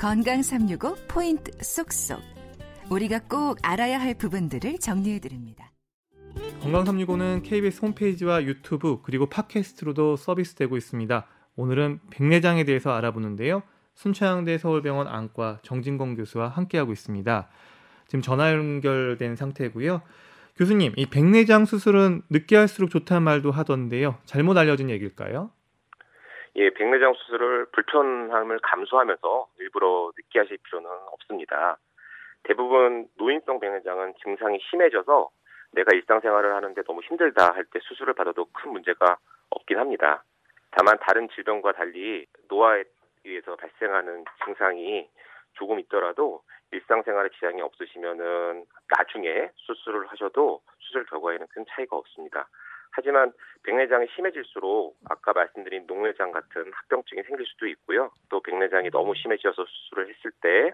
건강 365 포인트 쏙쏙. 우리가 꼭 알아야 할 부분들을 정리해 드립니다. 건강 365는 KBS 홈페이지와 유튜브 그리고 팟캐스트로도 서비스되고 있습니다. 오늘은 백내장에 대해서 알아보는데요. 순천향대 서울병원 안과 정진건 교수와 함께하고 있습니다. 지금 전화 연결된 상태고요. 교수님, 이 백내장 수술은 늦게 할수록 좋다는 말도 하던데요. 잘못 알려진 얘기일까요? 예, 백내장 수술을 불편함을 감수하면서 일부러 늦게 하실 필요는 없습니다. 대부분 노인성 백내장은 증상이 심해져서 내가 일상생활을 하는데 너무 힘들다 할 때 수술을 받아도 큰 문제가 없긴 합니다. 다만 다른 질병과 달리 노화에 의해서 발생하는 증상이 조금 있더라도 일상생활에 지장이 없으시면은 나중에 수술을 하셔도 수술 결과에는 큰 차이가 없습니다. 하지만 백내장이 심해질수록 아까 말씀드린 녹내장 같은 합병증이 생길 수도 있고요. 또 백내장이 너무 심해져서 수술을 했을 때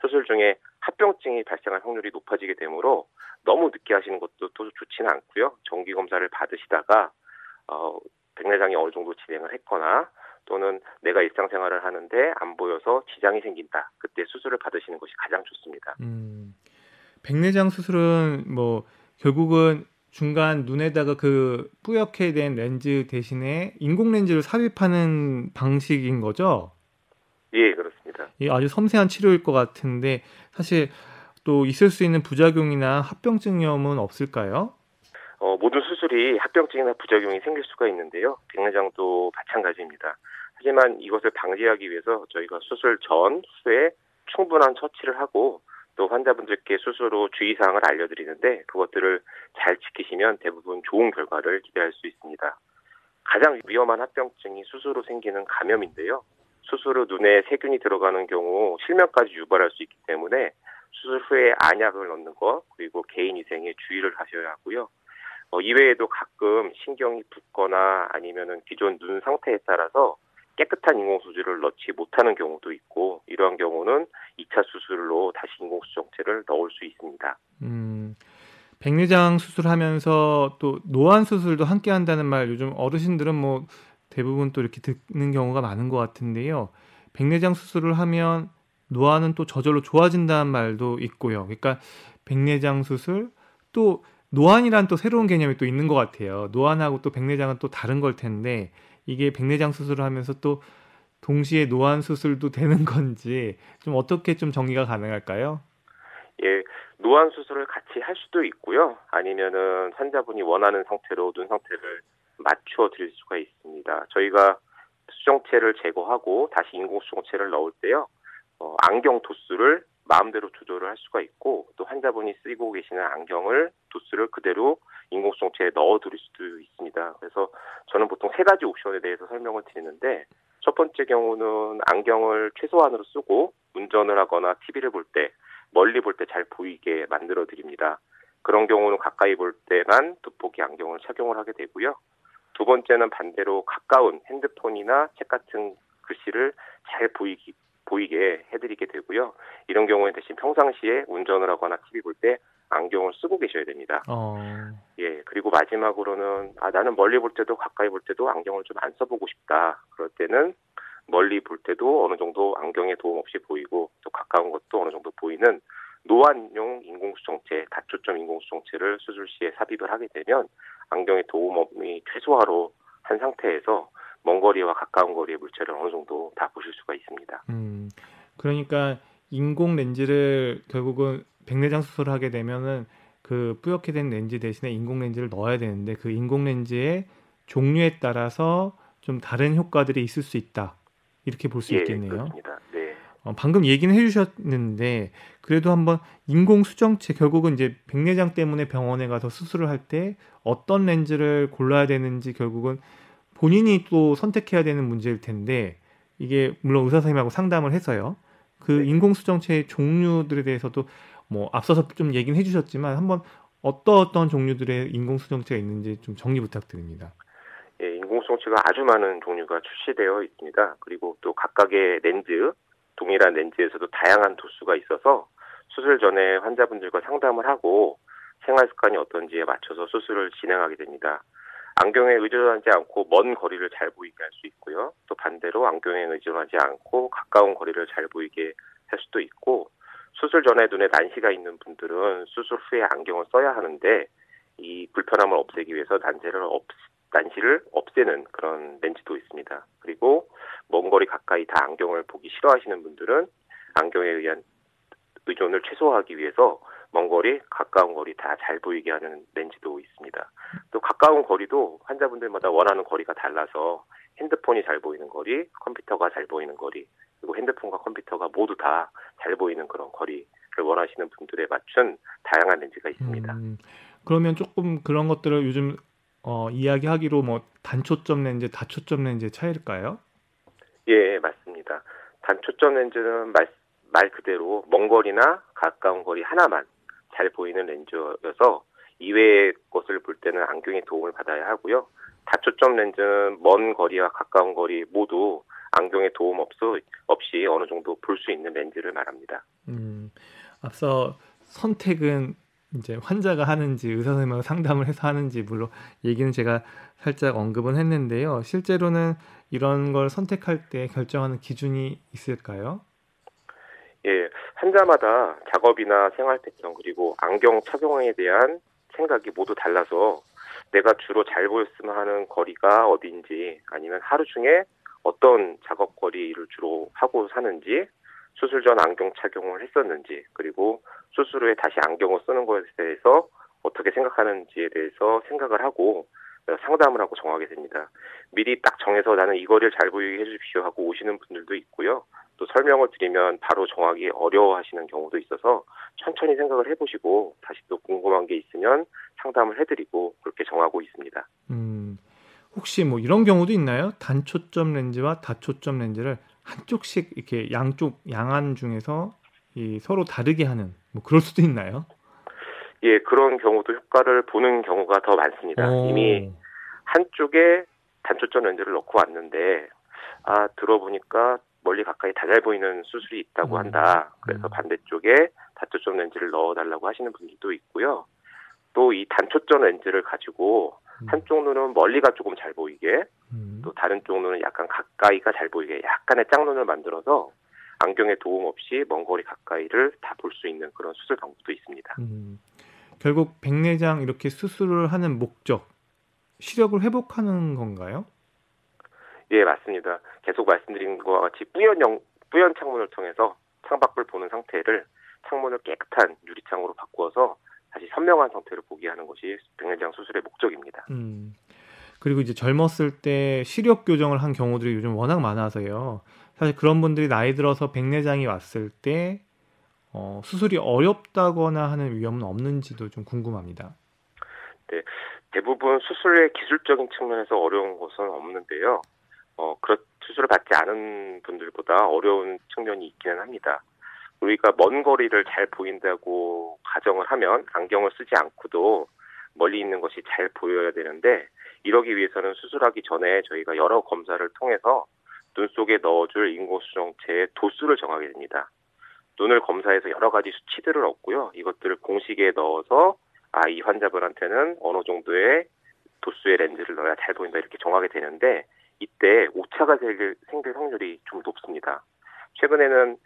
수술 중에 합병증이 발생할 확률이 높아지게 되므로 너무 늦게 하시는 것도 또 좋지는 않고요. 정기 검사를 받으시다가 어, 백내장이 어느 정도 진행을 했거나 또는 내가 일상생활을 하는데 안 보여서 지장이 생긴다. 그때 수술을 받으시는 것이 가장 좋습니다. 음, 백내장 수술은 뭐 결국은 중간 눈에다가 그 뿌옇게 된 렌즈 대신에 인공 렌즈를 삽입하는 방식인 거죠? 예, 그렇습니다. 이 아주 섬세한 치료일 것 같은데 사실 또 있을 수 있는 부작용이나 합병증 위험은 없을까요? 어, 모든 수술이 합병증이나 부작용이 생길 수가 있는데요. 백내장도 마찬가지입니다. 하지만 이것을 방지하기 위해서 저희가 수술 전, 후에 충분한 처치를 하고 또 환자분들께 후 주의사항을 알려드리는데 그것들을 잘 지키시면 대부분 좋은 결과를 기대할 수 있습니다. 가장 위험한 합병증이 수술 후 생기는 감염인데요. 수술 후 눈에 세균이 들어가는 경우 실명까지 유발할 수 있기 때문에 수술 후에 안약을 넣는 것 그리고 개인 위생에 주의를 하셔야 하고요. 어, 이외에도 가끔 신경이 붓거나 아니면은 기존 눈 상태에 따라서 깨끗한 인공수지를 넣지 못하는 경우도 있고 이러한 경우는 2차 수술로 다시 인공수정체를 넣을 수 있습니다. 음, 백내장 수술하면서 또 노안 수술도 함께 한다는 말 요즘 어르신들은 뭐 대부분 또 이렇게 듣는 경우가 많은 것 같은데요. 백내장 수술을 하면 노안은 또 저절로 좋아진다는 말도 있고요. 그러니까 백내장 수술 또 노안이란 또 새로운 개념이 또 있는 것 같아요. 노안하고 또 백내장은 또 다른 걸 텐데 이게 백내장 수술을 하면서 또 동시에 노안 수술도 되는 건지 좀 어떻게 좀 정리가 가능할까요? 예, 노안 수술을 같이 할 수도 있고요. 아니면은 환자분이 원하는 상태로 눈 상태를 맞춰 드릴 수가 있습니다. 저희가 수정체를 제거하고 다시 인공 수정체를 넣을 때요. 어, 안경 도수를 마음대로 조절을 할 수가 있고 또 환자분이 쓰고 계시는 안경을 도수를 그대로 인공수정체에 넣어드릴 수도 있습니다. 그래서 저는 보통 세 가지 옵션에 대해서 설명을 드리는데 첫 번째 경우는 안경을 최소한으로 쓰고 운전을 하거나 TV를 볼 때 멀리 볼 때 잘 보이게 만들어 드립니다. 그런 경우는 가까이 볼 때만 돋보기 안경을 착용을 하게 되고요. 두 번째는 반대로 가까운 핸드폰이나 책 같은 글씨를 잘 보이기 보이게 해드리게 되고요. 이런 경우에 대신 평상시에 운전을 하거나 TV 볼 때 안경을 쓰고 계셔야 됩니다. 어... 예, 그리고 마지막으로는 아 나는 멀리 볼 때도 가까이 볼 때도 안경을 좀 안 써보고 싶다. 그럴 때는 멀리 볼 때도 어느 정도 안경에 도움 없이 보이고 또 가까운 것도 어느 정도 보이는 노안용 인공수정체, 다초점 인공수정체를 수술 시에 삽입을 하게 되면 안경의 도움이 최소화로 한 상태에서 먼 거리와 가까운 거리의 물체를 어느 정도 다 보실 수가 있습니다. 음, 그러니까 인공 렌즈를 결국은 백내장 수술을 하게 되면은 그 뿌옇게 된 렌즈 대신에 인공 렌즈를 넣어야 되는데 그 인공 렌즈의 종류에 따라서 좀 다른 효과들이 있을 수 있다. 이렇게 볼수 예, 있겠네요. 그렇습니다. 네. 어, 방금 얘기는 해주셨는데 그래도 한번 인공 수정체 결국은 이제 백내장 때문에 병원에 가서 수술을 할 때 어떤 렌즈를 골라야 되는지 결국은 본인이 또 선택해야 되는 문제일 텐데 이게 물론 의사 선생님하고 상담을 해서요. 그 네. 인공수정체의 종류들에 대해서도 뭐 앞서서 좀 얘기는 해주셨지만 한번 어떤 어떤 종류들의 인공수정체가 있는지 좀 정리 부탁드립니다. 예, 인공수정체가 아주 많은 종류가 출시되어 있습니다. 그리고 또 각각의 렌즈, 동일한 렌즈에서도 다양한 도수가 있어서 수술 전에 환자분들과 상담을 하고 생활 습관이 어떤지에 맞춰서 수술을 진행하게 됩니다. 안경에 의존하지 않고 먼 거리를 잘 보이게 할 수 있고요. 또 반대로 안경에 의존하지 않고 가까운 거리를 잘 보이게 할 수도 있고 수술 전에 눈에 난시가 있는 분들은 수술 후에 안경을 써야 하는데 이 불편함을 없애기 위해서 난시를 없 난시를 없애는 그런 렌즈도 있습니다. 그리고 먼 거리 가까이 다 안경을 보기 싫어하시는 분들은 안경에 의한 의존을 최소화하기 위해서 먼 거리, 가까운 거리 다 잘 보이게 하는 렌즈도 있습니다. 또 가까운 거리도 환자분들마다 원하는 거리가 달라서 핸드폰이 잘 보이는 거리, 컴퓨터가 잘 보이는 거리, 그리고 핸드폰과 컴퓨터가 모두 다 잘 보이는 그런 거리를 원하시는 분들에 맞춘 다양한 렌즈가 있습니다. 음, 그러면 조금 그런 것들을 요즘 어, 이야기하기로 뭐 단초점 렌즈, 다초점 렌즈의 차이일까요? 예, 맞습니다. 단초점 렌즈는 말, 말 그대로 먼 거리나 가까운 거리 하나만 잘 보이는 렌즈여서 이외의 것을 볼 때는 안경의 도움을 받아야 하고요. 다초점 렌즈는 먼 거리와 가까운 거리 모두 안경의 도움 없어, 없이 어느 정도 볼 수 있는 렌즈를 말합니다. 음, 앞서 선택은 이제 환자가 하는지 의사 선생님하고 상담을 해서 하는지 물론 얘기는 제가 살짝 언급은 했는데요. 실제로는 이런 걸 선택할 때 결정하는 기준이 있을까요? 예, 환자마다 작업이나 생활 패턴 그리고 안경 착용에 대한 생각이 모두 달라서 내가 주로 잘 보였으면 하는 거리가 어디인지 아니면 하루 중에 어떤 작업 거리를 주로 하고 사는지 수술 전 안경 착용을 했었는지 그리고 수술 후에 다시 안경을 쓰는 것에 대해서 어떻게 생각하는지에 대해서 생각을 하고 상담을 하고 정하게 됩니다. 미리 딱 정해서 나는 이 거리를 잘 보이게 해주십시오 하고 오시는 분들도 있고요. 또 설명을 드리면 바로 정하기 어려워하시는 경우도 있어서 천천히 생각을 해보시고 다시 또 궁금한 게 있으면 상담을 해드리고 그렇게 정하고 있습니다. 음, 혹시 뭐 이런 경우도 있나요? 단초점 렌즈와 다초점 렌즈를 한쪽씩 이렇게 양쪽 양안 중에서 이 서로 다르게 하는 뭐 그럴 수도 있나요? 예, 그런 경우도 효과를 보는 경우가 더 많습니다. 오. 이미 한쪽에 단초점 렌즈를 넣고 왔는데 아 들어보니까 멀리 가까이 다 잘 보이는 수술이 있다고 음. 한다. 그래서 음. 반대쪽에 단초점 렌즈를 넣어달라고 하시는 분들도 있고요. 또 이 단초점 렌즈를 가지고 음. 한쪽 눈은 멀리가 조금 잘 보이게, 또 다른 쪽 눈은 약간 가까이가 잘 보이게 약간의 짝눈을 만들어서 안경에 도움 없이 먼 거리 가까이를 다 볼 수 있는 그런 수술 방법도 있습니다. 음, 결국 백내장 이렇게 수술을 하는 목적, 시력을 회복하는 건가요? 예, 맞습니다. 계속 말씀드린 것과 같이 뿌연형, 뿌연 창문을 통해서 창밖을 보는 상태를 창문을 깨끗한 유리창으로 바꾸어서 다시 선명한 상태를 보게 하는 것이 백내장 수술의 목적입니다. 음, 그리고 이제 젊었을 때 시력 교정을 한 경우들이 요즘 워낙 많아서요. 사실 그런 분들이 나이 들어서 백내장이 왔을 때 어, 수술이 어렵다거나 하는 위험은 없는지도 좀 궁금합니다. 네, 대부분 수술의 기술적인 측면에서 어려운 것은 없는데요. 어, 그런 수술을 받지 않은 분들보다 어려운 측면이 있기는 합니다. 우리가 먼 거리를 잘 보인다고 가정을 하면 안경을 쓰지 않고도 멀리 있는 것이 잘 보여야 되는데 이러기 위해서는 수술하기 전에 저희가 여러 검사를 통해서 눈 속에 넣어줄 인공수정체의 도수를 정하게 됩니다. 눈을 검사해서 여러 가지 수치들을 얻고요. 이것들을 공식에 넣어서 아, 이 환자분한테는 어느 정도의 도수의 렌즈를 넣어야 잘 보인다 이렇게 정하게 되는데 이때 오차가 생길, 생길 확률이 좀 높습니다. 최근에는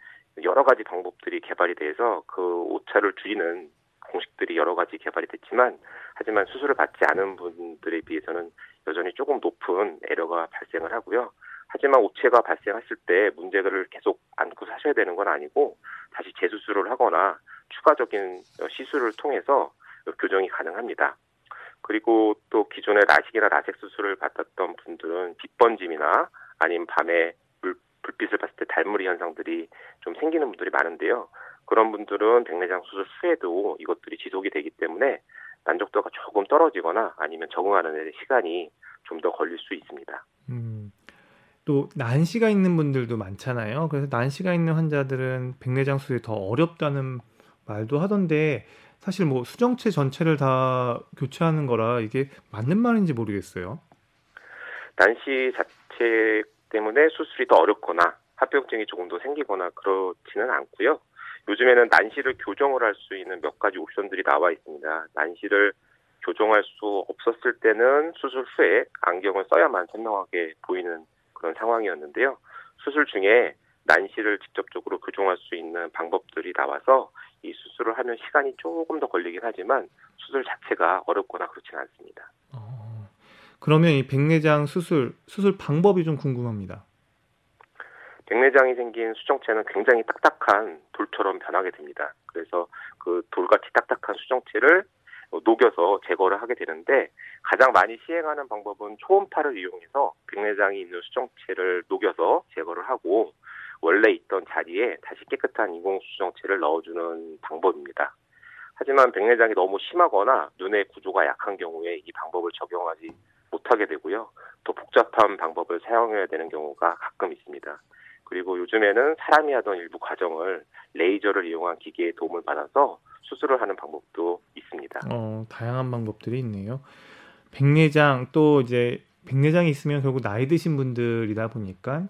여러 가지 방법들이 개발이 돼서 그 오차를 줄이는 공식들이 여러 가지 개발이 됐지만 하지만 수술을 받지 않은 분들에 비해서는 여전히 조금 높은 에러가 발생을 하고요. 하지만 오체가 발생했을 때 문제를 계속 안고 사셔야 되는 건 아니고 다시 재수술을 하거나 추가적인 시술을 통해서 교정이 가능합니다. 그리고 또 기존에 라식이나 라섹 수술을 받았던 분들은 빛번짐이나 아니면 밤에 물, 불빛을 봤을 때 달무리 현상들이 좀 생기는 분들이 많은데요. 그런 분들은 백내장 수술 후에도 이것들이 지속이 되기 때문에 만족도가 조금 떨어지거나 아니면 적응하는 데 시간이 좀 더 걸릴 수 있습니다. 음, 또 난시가 있는 분들도 많잖아요. 그래서 난시가 있는 환자들은 백내장 수술이 더 어렵다는 말도 하던데 사실 뭐 수정체 전체를 다 교체하는 거라 이게 맞는 말인지 모르겠어요. 난시 자체 때문에 수술이 더 어렵거나 합병증이 조금 더 생기거나 그렇지는 않고요. 요즘에는 난시를 교정을 할 수 있는 몇 가지 옵션들이 나와 있습니다. 난시를 교정할 수 없었을 때는 수술 후에 안경을 써야만 선명하게 보이는 그런 상황이었는데요. 수술 중에 난시를 직접적으로 교정할 수 있는 방법들이 나와서 이 수술을 하면 시간이 조금 더 걸리긴 하지만 수술 자체가 어렵거나 그렇지는 않습니다. 어, 그러면 이 백내장 수술 수술 방법이 좀 궁금합니다. 백내장이 생긴 수정체는 굉장히 딱딱한 돌처럼 변하게 됩니다. 그래서 그 돌같이 딱딱한 수정체를 녹여서 제거를 하게 되는데 가장 많이 시행하는 방법은 초음파를 이용해서 백내장이 있는 수정체를 녹여서 제거를 하고 원래 자리에 다시 깨끗한 인공 수정체를 넣어주는 방법입니다. 하지만 백내장이 너무 심하거나 눈의 구조가 약한 경우에 이 방법을 적용하지 못하게 되고요. 또 복잡한 방법을 사용해야 되는 경우가 가끔 있습니다. 그리고 요즘에는 사람이 하던 일부 과정을 레이저를 이용한 기계의 도움을 받아서 수술을 하는 방법도 있습니다. 어, 다양한 방법들이 있네요. 백내장 또 이제 백내장이 있으면 결국 나이 드신 분들이다 보니까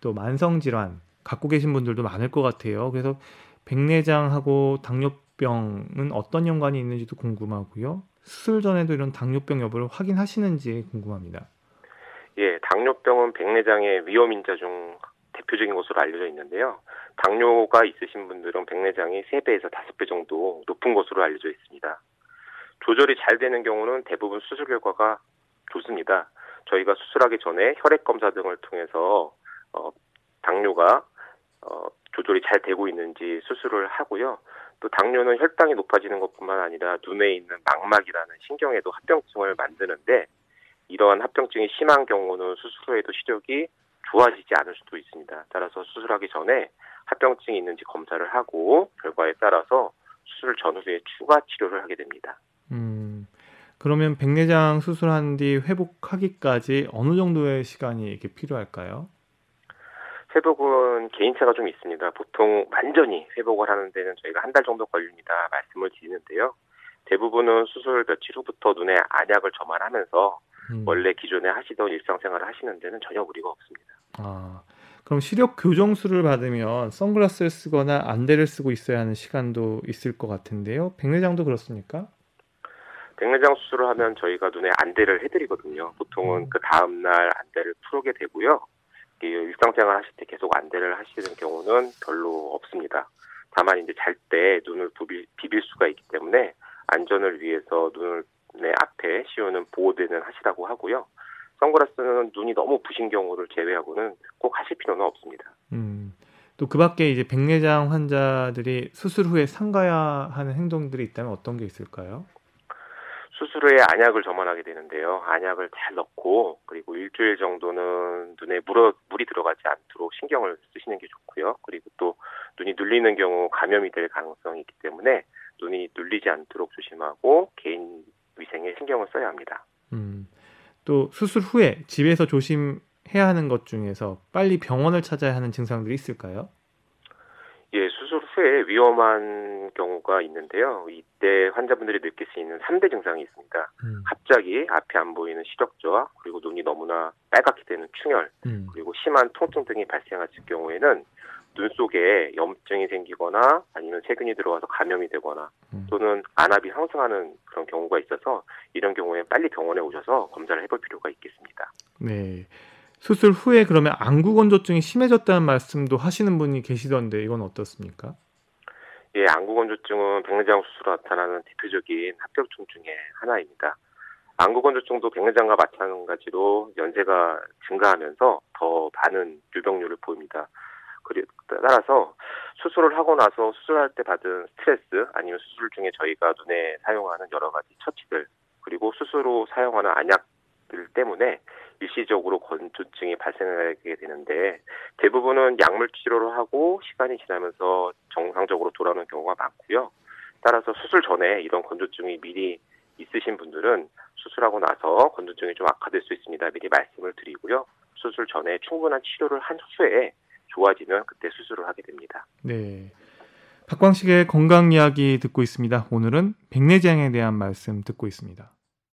또 만성 질환 갖고 계신 분들도 많을 것 같아요. 그래서 백내장하고 당뇨병은 어떤 연관이 있는지도 궁금하고요. 수술 전에도 이런 당뇨병 여부를 확인하시는지 궁금합니다. 예, 당뇨병은 백내장의 위험 인자 중 대표적인 것으로 알려져 있는데요. 당뇨가 있으신 분들은 백내장이 3배에서 5배 정도 높은 것으로 알려져 있습니다. 조절이 잘 되는 경우는 대부분 수술 결과가 좋습니다. 저희가 수술하기 전에 혈액 검사 등을 통해서 어, 당뇨가 어, 조절이 잘 되고 있는지 수술을 하고요. 또 당뇨는 혈당이 높아지는 것뿐만 아니라 눈에 있는 망막이라는 신경에도 합병증을 만드는데 이러한 합병증이 심한 경우는 수술 후에도 시력이 좋아지지 않을 수도 있습니다. 따라서 수술하기 전에 합병증이 있는지 검사를 하고 결과에 따라서 수술 전후에 추가 치료를 하게 됩니다. 음, 그러면 백내장 수술한 뒤 회복하기까지 어느 정도의 시간이 이렇게 필요할까요? 회복은 개인차가 좀 있습니다. 보통 완전히 회복을 하는 데는 저희가 한 달 정도 걸립니다. 말씀을 드리는데요. 대부분은 수술 며칠 후부터 눈에 안약을 점안하면서 음. 원래 기존에 하시던 일상생활을 하시는 데는 전혀 무리가 없습니다. 아, 그럼 시력 교정술을 받으면 선글라스를 쓰거나 안대를 쓰고 있어야 하는 시간도 있을 것 같은데요. 백내장도 그렇습니까? 백내장 수술을 하면 저희가 눈에 안대를 해드리거든요. 보통은 음. 그 다음날 안대를 풀게 되고요. 일상생활 하실 때 계속 안대를 하시는 경우는 별로 없습니다. 다만 이제 잘 때 눈을 비빌, 비빌 수가 있기 때문에 안전을 위해서 눈을 내 앞에 씌우는 보호대는 하시라고 하고요. 선글라스는 눈이 너무 부신 경우를 제외하고는 꼭 하실 필요는 없습니다. 음. 또 그 밖에 이제 백내장 환자들이 수술 후에 삼가야 하는 행동들이 있다면 어떤 게 있을까요? 수술 후에 안약을 점원하게 되는데요. 안약을 잘 넣고 그리고 일주일 정도는 눈에 물어, 물이 들어가지 않도록 신경을 쓰시는 게 좋고요. 그리고 또 눈이 눌리는 경우 감염이 될 가능성이 있기 때문에 눈이 눌리지 않도록 조심하고 개인 위생에 신경을 써야 합니다. 음. 또 수술 후에 집에서 조심해야 하는 것 중에서 빨리 병원을 찾아야 하는 증상들이 있을까요? 예, 수술 후에 위험한 경우가 있는데요. 이때 환자분들이 느낄 수 있는 3대 증상이 있습니다. 음. 갑자기 앞이 안 보이는 시력 저하, 그리고 눈이 너무나 빨갛게 되는 충혈, 음. 그리고 심한 통증 등이 발생할 경우에는 눈 속에 염증이 생기거나 아니면 세균이 들어와서 감염이 되거나 음. 또는 안압이 상승하는 그런 경우가 있어서 이런 경우에 빨리 병원에 오셔서 검사를 해볼 필요가 있겠습니다. 네. 수술 후에 그러면 안구 건조증이 심해졌다는 말씀도 하시는 분이 계시던데 이건 어떻습니까? 예, 안구 건조증은 백내장 수술로 나타나는 대표적인 합병증 중에 하나입니다. 안구 건조증도 백내장과 마찬가지로 연세가 증가하면서 더 많은 유병률을 보입니다. 따라서 수술을 하고 나서 수술할 때 받은 스트레스 아니면 수술 중에 저희가 눈에 사용하는 여러 가지 처치들 그리고 수술 후 사용하는 안약들 때문에 일시적으로 건조증이 발생하게 되는데 대부분은 약물 치료를 하고 시간이 지나면서 정상적으로 돌아오는 경우가 많고요. 따라서 수술 전에 이런 건조증이 미리 있으신 분들은 수술하고 나서 건조증이 좀 악화될 수 있습니다. 미리 말씀을 드리고요. 수술 전에 충분한 치료를 한 후에 좋아지면 그때 수술을 하게 됩니다. 네. 박광식의 건강 이야기 듣고 있습니다. 오늘은 백내장에 대한 말씀 듣고 있습니다.